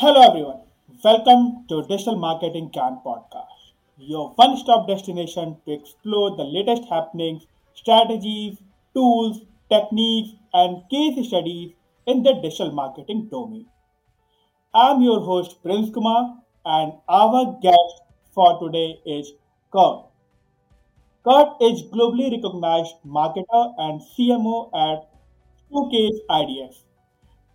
Hello everyone. Welcome to Digital Marketing Can podcast, your one-stop destination to explore the latest happenings, strategies, tools, techniques, and case studies in the digital marketing domain. I'm your host Prince Kumar, and our guest for today is Kurt. Kurt is globally recognized marketer and CMO at Showcase IDX.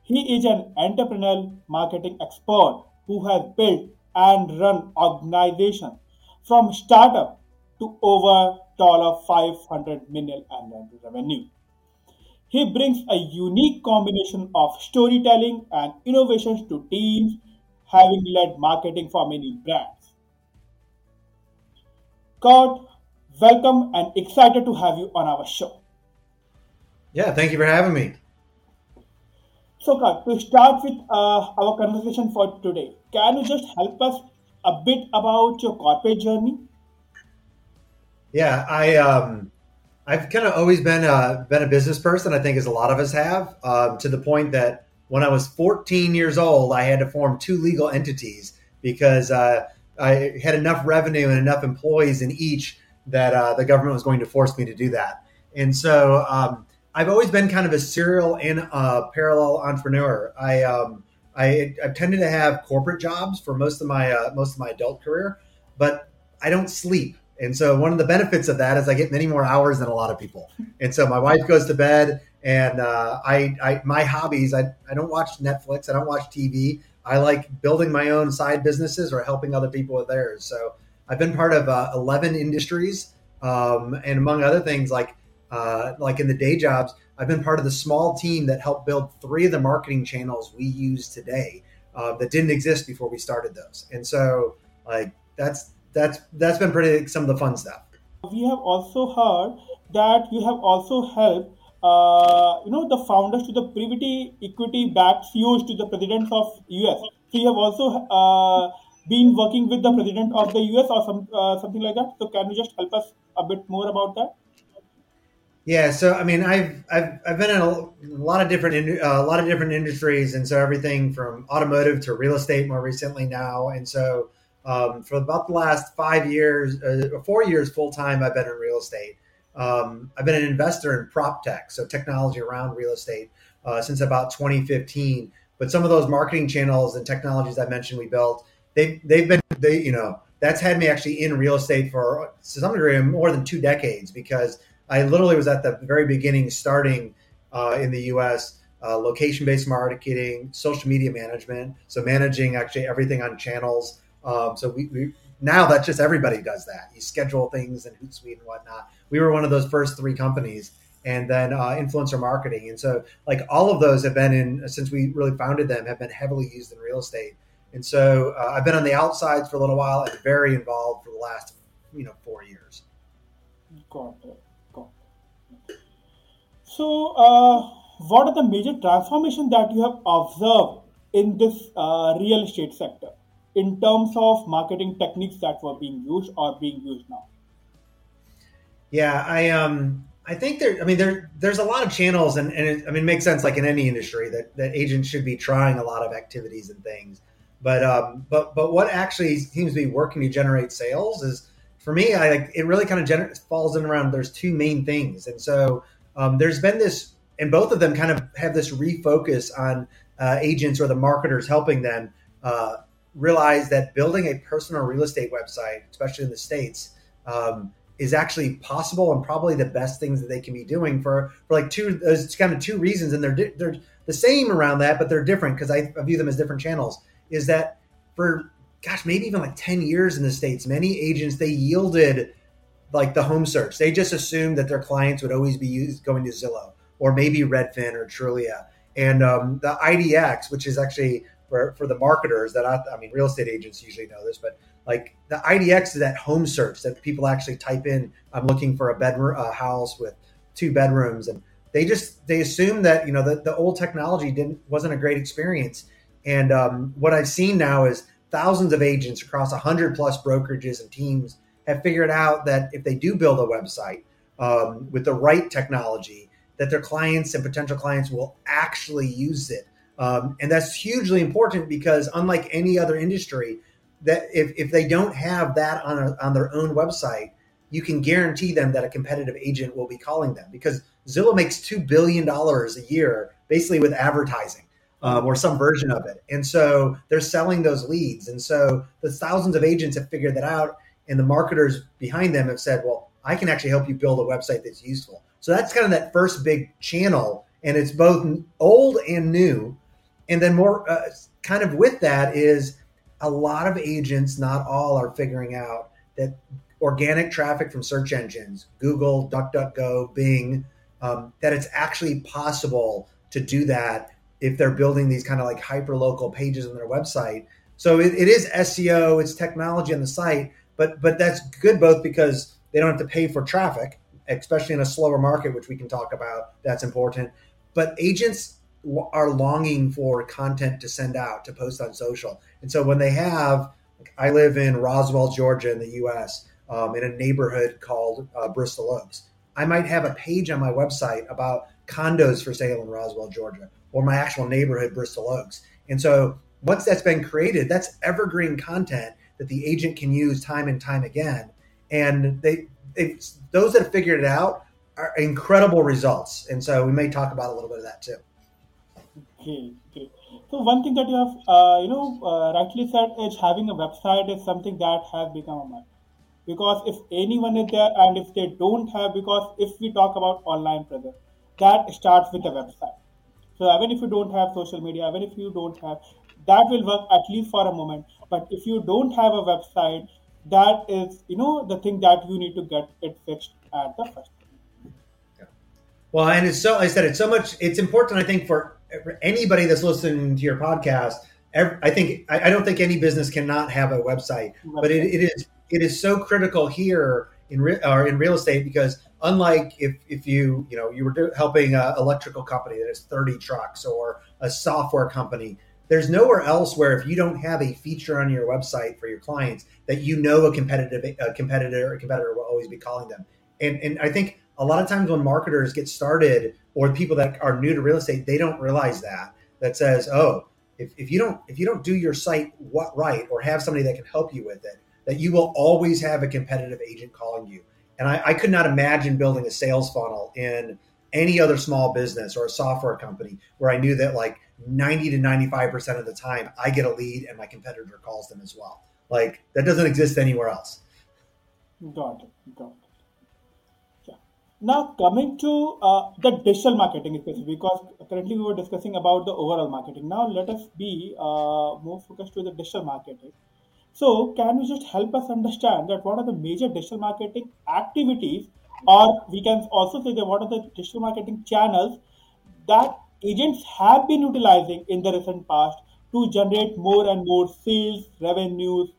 He is an entrepreneurial marketing expert who has built and run organizations from startup to over 500 million annual revenue. He brings a unique combination of storytelling and innovations to teams, having led marketing for many brands. Kurt, welcome and excited to have you on our show. Yeah, thank you for having me. So, to start with uh, our conversation for today, can you just help us a bit about your corporate journey? Yeah, I um, I've kind of always been a been a business person. I think as a lot of us have, um, to the point that when I was 14 years old, I had to form two legal entities because uh, I had enough revenue and enough employees in each that uh, the government was going to force me to do that. And so um, I've always been kind of a serial and uh, parallel entrepreneur. I, um, I I've tended to have corporate jobs for most of my uh, most of my adult career, but I don't sleep. And so one of the benefits of that is I get many more hours than a lot of people. And so my wife goes to bed, and uh, I, I my hobbies I, I don't watch Netflix, I don't watch TV. I like building my own side businesses or helping other people with theirs. So I've been part of uh, 11 industries, um, and among other things, like uh, like in the day jobs, I've been part of the small team that helped build three of the marketing channels we use today uh, that didn't exist before we started those. And so, like that's that's that's been pretty some of the fun stuff. We have also heard that you have also helped, uh, you know, the founders to the private equity-backed CEOs to the presidents of US. So you have also uh, been working with the president of the US or some uh, something like that. So can you just help us a bit more about that? Yeah, so I mean, I've I've, I've been in a, lot of different uh, a lot of different industries, and so everything from automotive to real estate more recently now, and so um, for about the last five years, uh, four years full time, I've been in real estate. Um, I've been an investor in prop tech, so technology around real estate, uh, since about 2015. But some of those marketing channels and technologies I mentioned we built, they they've been they you know that's had me actually in real estate for to some degree more than two decades because I literally was at the very beginning, starting uh, in the U.S. Uh, location-based marketing, social media management, so managing actually everything on channels. Um, so we, we now that just everybody does that. You schedule things and Hootsuite and whatnot. We were one of those first three companies, and then uh, influencer marketing. And so like all of those have been in since we really founded them have been heavily used in real estate. And so uh, I've been on the outsides for a little while and very involved for the last you know four years. It. So, uh, what are the major transformations that you have observed in this uh, real estate sector in terms of marketing techniques that were being used or being used now? Yeah, I um I think there I mean there there's a lot of channels and, and it, I mean it makes sense like in any industry that, that agents should be trying a lot of activities and things. But um but but what actually seems to be working to generate sales is for me I like it really kind of gener- falls in around there's two main things. And so um, there's been this, and both of them kind of have this refocus on uh, agents or the marketers helping them uh, realize that building a personal real estate website, especially in the states, um, is actually possible and probably the best things that they can be doing for for like two. There's kind of two reasons, and they're they're the same around that, but they're different because I view them as different channels. Is that for gosh, maybe even like ten years in the states, many agents they yielded like the home search. They just assumed that their clients would always be used, going to Zillow or maybe Redfin or Trulia. And um, the IDX, which is actually for, for the marketers that I, I mean, real estate agents usually know this, but like the IDX is that home search that people actually type in. I'm looking for a bedroom, a house with two bedrooms, and they just they assume that you know the, the old technology didn't wasn't a great experience. And um, what I've seen now is thousands of agents across hundred plus brokerages and teams have figured out that if they do build a website um, with the right technology, that their clients and potential clients will actually use it Um, and that's hugely important because unlike any other industry, that if, if they don't have that on, a, on their own website, you can guarantee them that a competitive agent will be calling them because Zillow makes $2 billion a year basically with advertising. Um, or some version of it. And so they're selling those leads. And so the thousands of agents have figured that out. And the marketers behind them have said, well, I can actually help you build a website that's useful. So that's kind of that first big channel. And it's both old and new. And then more uh, kind of with that is a lot of agents, not all, are figuring out that organic traffic from search engines, Google, DuckDuckGo, Bing, um, that it's actually possible to do that if they're building these kind of like hyper local pages on their website. So it, it is SEO, it's technology on the site, but but that's good both because they don't have to pay for traffic, especially in a slower market, which we can talk about. That's important. But agents are longing for content to send out to post on social, and so when they have, I live in Roswell, Georgia, in the U.S. Um, in a neighborhood called uh, Bristol Oaks. I might have a page on my website about condos for sale in Roswell, Georgia, or my actual neighborhood, Bristol Oaks. And so once that's been created, that's evergreen content that the agent can use time and time again. And they, they those that have figured it out are incredible results. And so we may talk about a little bit of that too. Okay, okay. So one thing that you have, uh, you know, uh, rightly said is having a website is something that has become a must. Because if anyone is there and if they don't have, because if we talk about online presence, that starts with a website. So even if you don't have social media, even if you don't have, that will work at least for a moment. But if you don't have a website, that is, you know, the thing that you need to get it fixed at the first. Yeah. Well, and it's so, I said, it's so much, it's important, I think, for anybody that's listening to your podcast. I think, I don't think any business cannot have a website, but it, it is, it is so critical here in, re, or in real estate because unlike if, if you you know you were helping an electrical company that has 30 trucks or a software company there's nowhere else where if you don't have a feature on your website for your clients that you know a competitive a competitor or competitor will always be calling them. And and i think a lot of times when marketers get started or people that are new to real estate they don't realize that that says oh if, if you don't if you don't do your site what right or have somebody that can help you with it that you will always have a competitive agent calling you. And I, I could not imagine building a sales funnel in any other small business or a software company where I knew that like 90 to 95% of the time I get a lead and my competitor calls them as well. Like that doesn't exist anywhere else. Got it. Got it. Yeah. Now coming to uh, the digital marketing especially because currently we were discussing about the overall marketing. Now let us be uh, more focused to the digital marketing. So, can you just help us understand that what are the major digital marketing activities, or we can also say that what are the digital marketing channels that agents have been utilizing in the recent past to generate more and more sales, revenues?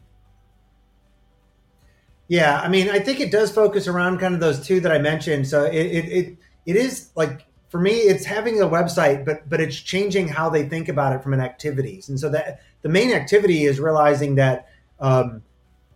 Yeah, I mean, I think it does focus around kind of those two that I mentioned. So it it it, it is like for me, it's having a website, but but it's changing how they think about it from an activities. And so that the main activity is realizing that um,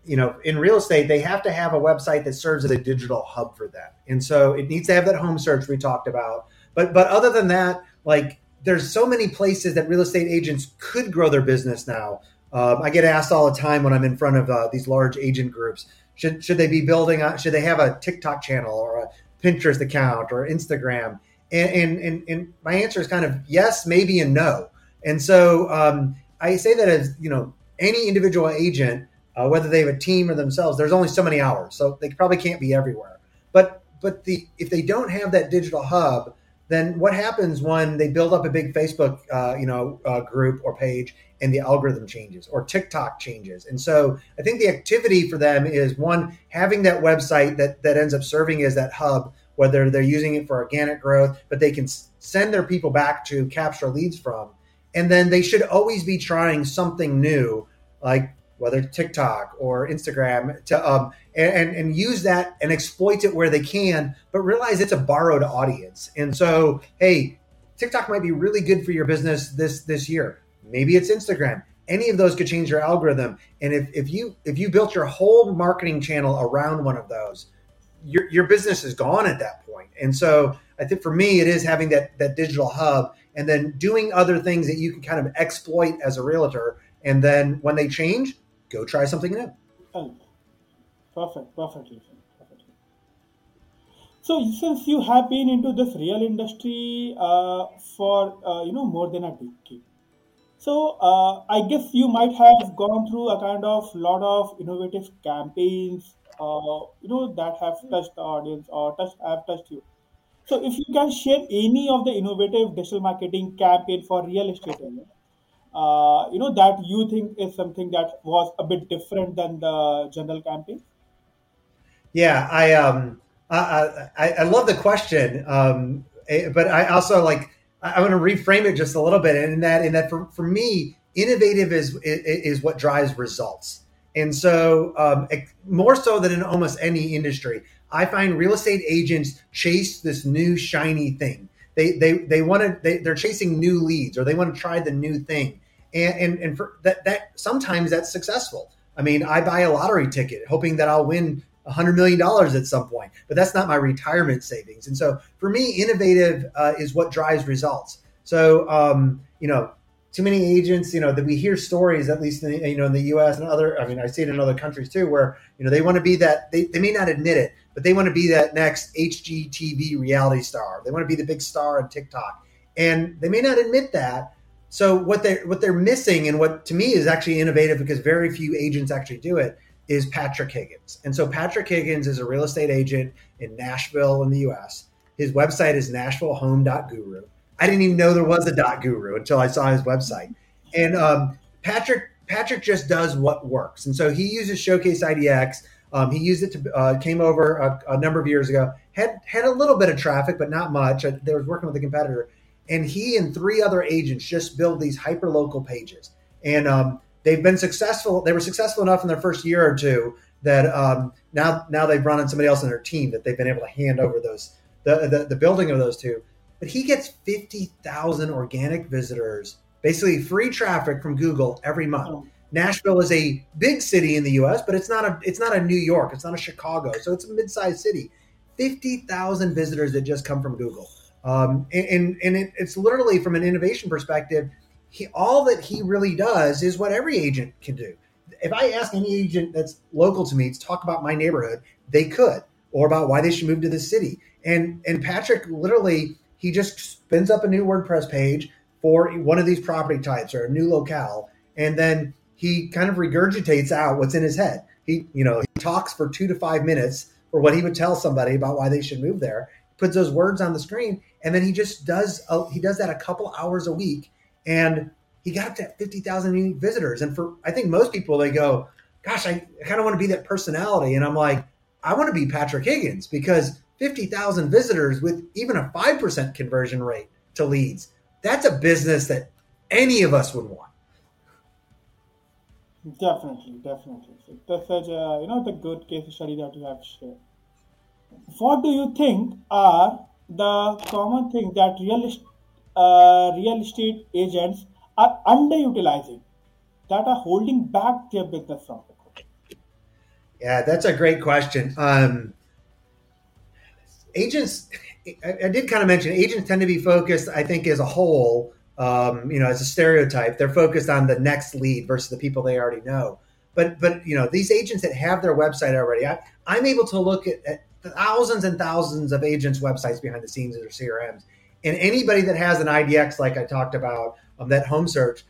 you know, in real estate, they have to have a website that serves as a digital hub for them. And so it needs to have that home search we talked about. But but other than that, like there's so many places that real estate agents could grow their business now. Um, I get asked all the time when I'm in front of uh, these large agent groups, should should they be building? A, should they have a TikTok channel or a Pinterest account or Instagram? And and and, and my answer is kind of yes, maybe, and no. And so um, I say that as you know any individual agent, uh, whether they have a team or themselves, there's only so many hours, so they probably can't be everywhere. But but the if they don't have that digital hub, then what happens when they build up a big Facebook uh, you know uh, group or page and the algorithm changes or TikTok changes? And so I think the activity for them is one having that website that that ends up serving as that hub, whether they're using it for organic growth, but they can send their people back to capture leads from. And then they should always be trying something new like whether TikTok or Instagram to um, and, and use that and exploit it where they can, but realize it's a borrowed audience. And so, hey, TikTok might be really good for your business this this year. Maybe it's Instagram. Any of those could change your algorithm. And if, if you if you built your whole marketing channel around one of those, your your business is gone at that point. And so I think for me, it is having that that digital hub and then doing other things that you can kind of exploit as a realtor. And then when they change, go try something new. Oh, perfect, perfectly. perfectly. So, since you have been into this real industry uh, for uh, you know more than a decade, so uh, I guess you might have gone through a kind of lot of innovative campaigns, uh, you know, that have touched the audience or touched have touched you. So if you can share any of the innovative digital marketing campaign for real estate uh, you know, that you think is something that was a bit different than the general campaign. Yeah, I um I I, I love the question, um, eh, but I also like I want to reframe it just a little bit, and in that in that for, for me, innovative is, is what drives results, and so um, more so than in almost any industry, I find real estate agents chase this new shiny thing. They they they want to they, they're chasing new leads or they want to try the new thing, and and and for that that sometimes that's successful. I mean, I buy a lottery ticket hoping that I'll win $100 million at some point, but that's not my retirement savings. And so for me, innovative uh, is what drives results. So, um, you know, too many agents, you know, that we hear stories, at least in the, you know, in the U.S. and other, I mean, I see it in other countries too, where you know they want to be that they, they may not admit it, but they want to be that next HGTV reality star. They want to be the big star on TikTok, and they may not admit that. So what they what they're missing, and what to me is actually innovative, because very few agents actually do it, is Patrick Higgins. And so Patrick Higgins is a real estate agent in Nashville in the US. His website is nashvillehome.guru. I didn't even know there was a dot guru until I saw his website. And um, Patrick Patrick just does what works. And so he uses Showcase IDX. Um, he used it to uh, came over a, a, number of years ago. Had had a little bit of traffic, but not much. They was working with a competitor, and he and three other agents just build these hyper local pages. And um, they've been successful. They were successful enough in their first year or two that um, now now they've run on somebody else in their team that they've been able to hand over those the the, the building of those two. But he gets fifty thousand organic visitors, basically free traffic from Google every month. Oh. Nashville is a big city in the U.S., but it's not a it's not a New York, it's not a Chicago, so it's a mid-sized city. Fifty thousand visitors that just come from Google, um, and and, and it, it's literally from an innovation perspective he all that he really does is what every agent can do. If I ask any agent that's local to me to talk about my neighborhood, they could, or about why they should move to the city. And and Patrick literally he just spins up a new WordPress page for one of these property types or a new locale, and then he kind of regurgitates out what's in his head. He you know he talks for two to five minutes for what he would tell somebody about why they should move there. Puts those words on the screen, and then he just does a, he does that a couple hours a week and he got up to 50,000 unique visitors. And for, I think most people, they go, gosh, I, I kind of want to be that personality. And I'm like, I want to be Patrick Higgins because 50,000 visitors with even a 5% conversion rate to leads, that's a business that any of us would want. Definitely, definitely. That's such a, you know, the good case study that you have shared. What do you think are the common things that real uh, real estate agents are underutilizing that are holding back their business from growth? Yeah, that's a great question. Um, agents, I, I, did kind of mention agents tend to be focused, I think, as a whole, um, you know, as a stereotype, they're focused on the next lead versus the people they already know. But, but you know, these agents that have their website already, I, am able to look at, at thousands and thousands of agents' websites behind the scenes of their CRMs and anybody that has an IDX, like I talked about, um, that home search,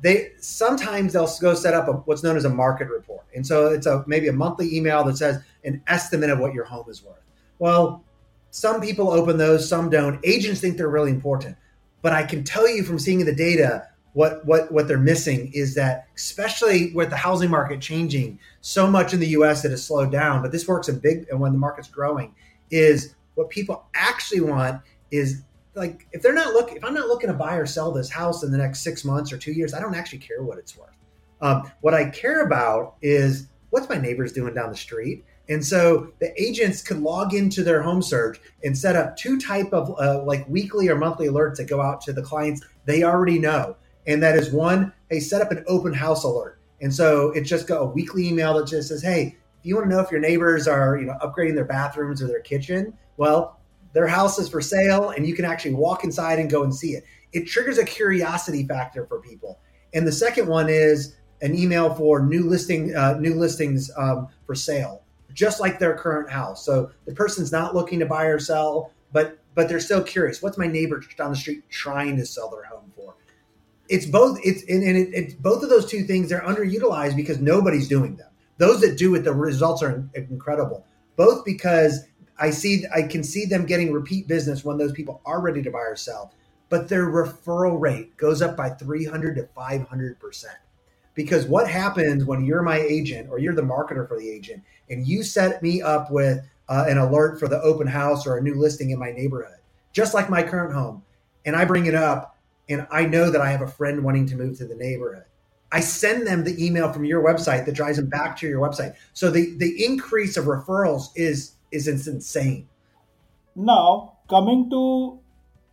they sometimes they'll go set up a, what's known as a market report, and so it's a maybe a monthly email that says an estimate of what your home is worth. Well, some people open those, some don't. Agents think they're really important, but I can tell you from seeing the data what what what they're missing is that especially with the housing market changing so much in the US that has slowed down but this works in big and when the market's growing is what people actually want is like if they're not looking if i'm not looking to buy or sell this house in the next six months or two years i don't actually care what it's worth. Um, what i care about is what's my neighbors doing down the street? And so the agents could log into their home search and set up two type of uh, like weekly or monthly alerts that go out to the clients they already know. And that is one hey set up an open house alert. And so it's just got a weekly email that just says hey if you want to know if your neighbors are you know upgrading their bathrooms or their kitchen well their house is for sale and you can actually walk inside and go and see it. it triggers a curiosity factor for people. And the second one is an email for new listing, uh, new listings um, for sale, just like their current house. So the person's not looking to buy or sell, but but they're still curious. What's my neighbor down the street trying to sell their home for? It's both. It's and, and it, it's both of those two things. They're underutilized because nobody's doing them. Those that do it, the results are incredible. Both because I see, I can see them getting repeat business when those people are ready to buy or sell, but their referral rate goes up by 300 to 500 percent. Because what happens when you're my agent or you're the marketer for the agent and you set me up with uh, an alert for the open house or a new listing in my neighborhood, just like my current home, and I bring it up and I know that I have a friend wanting to move to the neighborhood. I send them the email from your website that drives them back to your website. So the, the increase of referrals is is insane. Now coming to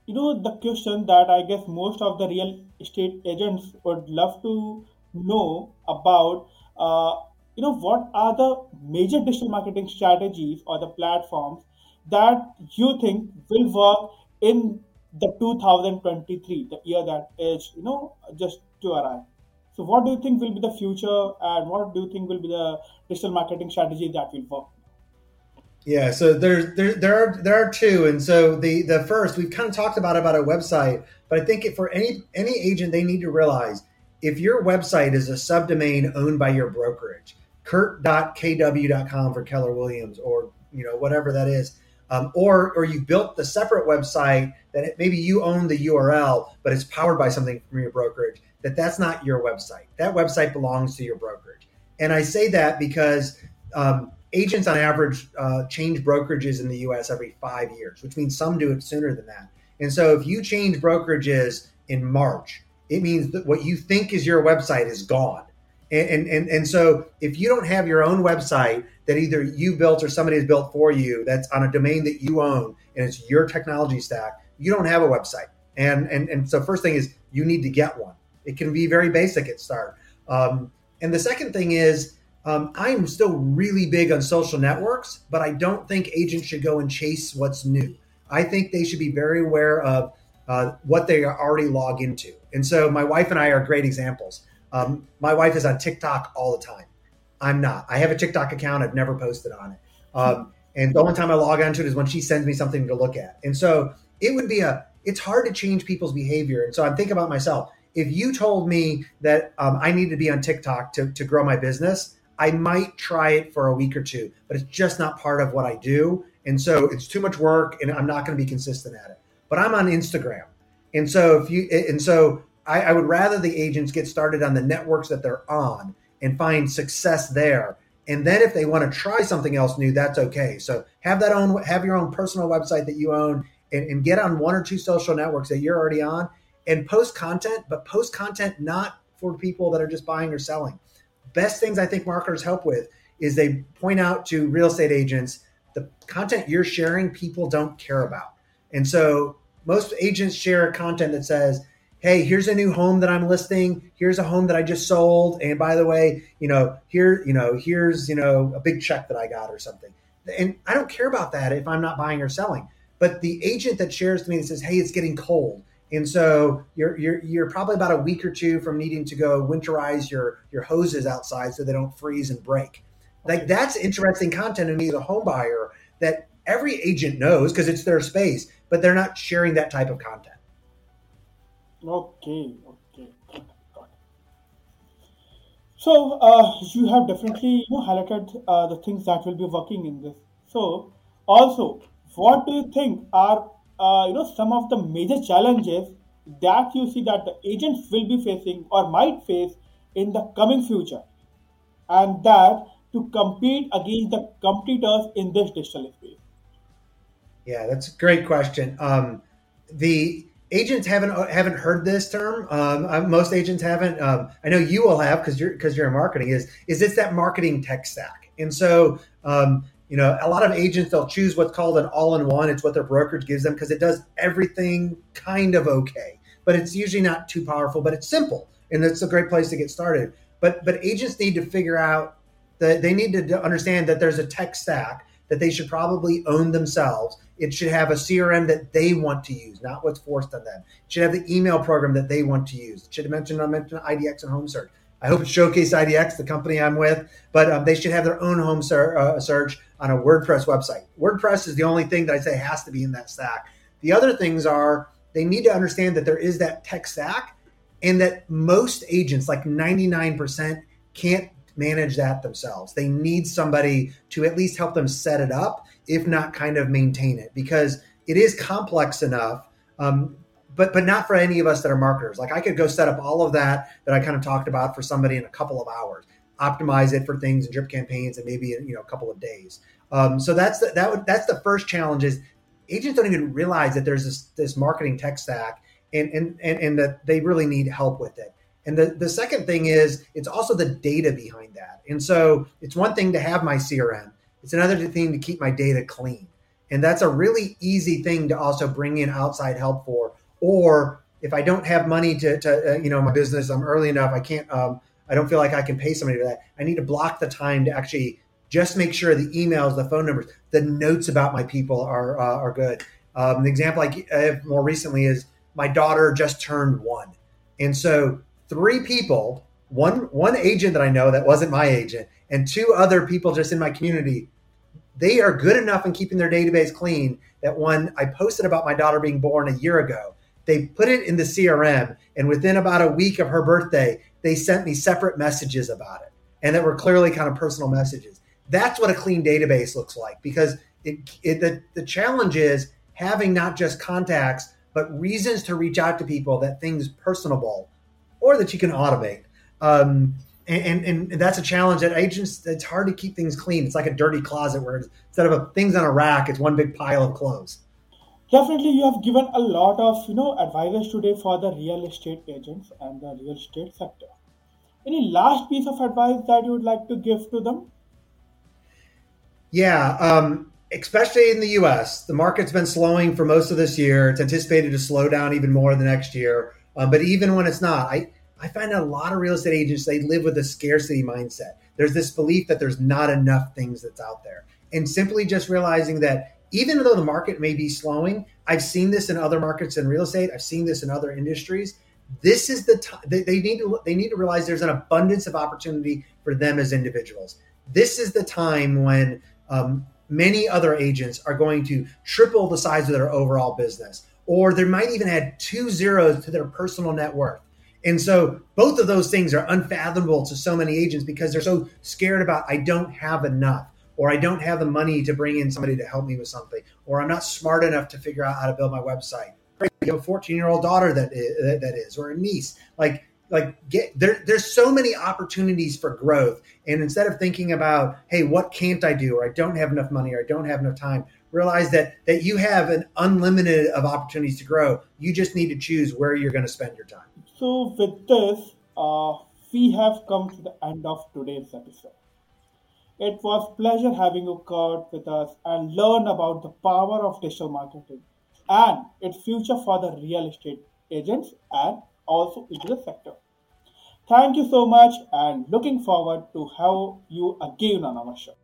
you know the question that I guess most of the real estate agents would love to know about uh, you know what are the major digital marketing strategies or the platforms that you think will work in the 2023 the year that is you know just to arrive so what do you think will be the future and what do you think will be the digital marketing strategy that will work yeah, so there's there there are there are two, and so the the first we've kind of talked about about a website, but I think for any any agent they need to realize if your website is a subdomain owned by your brokerage, kurt.kw.com for Keller Williams or you know whatever that is, um, or or you built the separate website that it, maybe you own the URL, but it's powered by something from your brokerage. That that's not your website. That website belongs to your brokerage. And I say that because um, agents on average uh, change brokerages in the US every five years, which means some do it sooner than that. And so if you change brokerages in March, it means that what you think is your website is gone. And, and, and, so if you don't have your own website that either you built or somebody has built for you that's on a domain that you own and it's your technology stack, you don't have a website. And, and, and so first thing is you need to get one. It can be very basic at start. Um, and the second thing is um, I'm still really big on social networks, but I don't think agents should go and chase what's new. I think they should be very aware of uh, what they already log into. And so my wife and I are great examples. Um, my wife is on TikTok all the time. I'm not. I have a TikTok account. I've never posted on it. Um, and the only time I log onto it is when she sends me something to look at. And so it would be a, it's hard to change people's behavior. And so I'm thinking about myself. If you told me that um, I need to be on TikTok to, to grow my business, I might try it for a week or two, but it's just not part of what I do. And so it's too much work and I'm not going to be consistent at it. But I'm on Instagram. And so if you and so I, I would rather the agents get started on the networks that they're on and find success there. And then if they want to try something else new, that's okay. So have that own have your own personal website that you own and, and get on one or two social networks that you're already on and post content, but post content not for people that are just buying or selling best things I think marketers help with is they point out to real estate agents the content you're sharing people don't care about. And so most agents share content that says, "Hey, here's a new home that I'm listing. Here's a home that I just sold, and by the way, you know, here, you know, here's, you know, a big check that I got or something." And I don't care about that if I'm not buying or selling. But the agent that shares to me that says, "Hey, it's getting cold." And so you're, you're, you're probably about a week or two from needing to go winterize your, your hoses outside so they don't freeze and break. Like that's interesting content to me as a home buyer that every agent knows because it's their space, but they're not sharing that type of content. Okay, okay, So uh, you have definitely you know, highlighted uh, the things that will be working in this. So also, what do you think are uh, you know some of the major challenges that you see that the agents will be facing or might face in the coming future and that to compete against the competitors in this digital space. Yeah that's a great question. Um, the agents haven't haven't heard this term. Um, most agents haven't. Um, i know you will have because you're because you're in marketing is is it's that marketing tech stack? And so um, you know, a lot of agents they'll choose what's called an all-in-one. It's what their brokerage gives them because it does everything kind of okay, but it's usually not too powerful. But it's simple, and it's a great place to get started. But but agents need to figure out that they need to understand that there's a tech stack that they should probably own themselves. It should have a CRM that they want to use, not what's forced on them. It should have the email program that they want to use. It should have mentioned I mentioned IDX and Home Search. I hope it showcase IDX, the company I'm with, but um, they should have their own home ser- uh, search on a WordPress website. WordPress is the only thing that I say has to be in that stack. The other things are they need to understand that there is that tech stack and that most agents, like 99%, can't manage that themselves. They need somebody to at least help them set it up, if not kind of maintain it, because it is complex enough. Um, but but not for any of us that are marketers. Like I could go set up all of that that I kind of talked about for somebody in a couple of hours, optimize it for things and drip campaigns, and maybe you know a couple of days. Um, so that's the, that would, that's the first challenge is agents don't even realize that there's this this marketing tech stack and and and, and that they really need help with it. And the, the second thing is it's also the data behind that. And so it's one thing to have my CRM. It's another thing to keep my data clean. And that's a really easy thing to also bring in outside help for. Or if I don't have money to, to uh, you know, my business, I'm early enough, I can't, um, I don't feel like I can pay somebody for that. I need to block the time to actually just make sure the emails, the phone numbers, the notes about my people are, uh, are good. Um, the example I have more recently is my daughter just turned one. And so three people, one one agent that I know that wasn't my agent, and two other people just in my community. They are good enough in keeping their database clean that when I posted about my daughter being born a year ago, they put it in the CRM, and within about a week of her birthday, they sent me separate messages about it, and that were clearly kind of personal messages. That's what a clean database looks like because it, it the, the challenge is having not just contacts but reasons to reach out to people that things personable or that you can automate. Um, and, and, and, that's a challenge that agents, it's hard to keep things clean. It's like a dirty closet where instead of a, things on a rack, it's one big pile of clothes. Definitely, you have given a lot of you know advices today for the real estate agents and the real estate sector. Any last piece of advice that you would like to give to them? Yeah, um, especially in the U.S., the market's been slowing for most of this year. It's anticipated to slow down even more the next year. Um, but even when it's not, I I find a lot of real estate agents they live with a scarcity mindset. There's this belief that there's not enough things that's out there, and simply just realizing that even though the market may be slowing, I've seen this in other markets in real estate. I've seen this in other industries. This is the time they, they need to they need to realize there's an abundance of opportunity for them as individuals. This is the time when um, many other agents are going to triple the size of their overall business, or they might even add two zeros to their personal net worth. And so both of those things are unfathomable to so many agents because they're so scared about I don't have enough or I don't have the money to bring in somebody to help me with something or I'm not smart enough to figure out how to build my website. You have a 14 year old daughter that is, that is or a niece. Like like get there there's so many opportunities for growth and instead of thinking about hey what can't i do or i don't have enough money or i don't have enough time realize that that you have an unlimited of opportunities to grow you just need to choose where you're going to spend your time so with this uh, we have come to the end of today's episode it was pleasure having you Kurt with us and learn about the power of digital marketing and its future for the real estate agents and also into the sector. Thank you so much and looking forward to have you again on our show.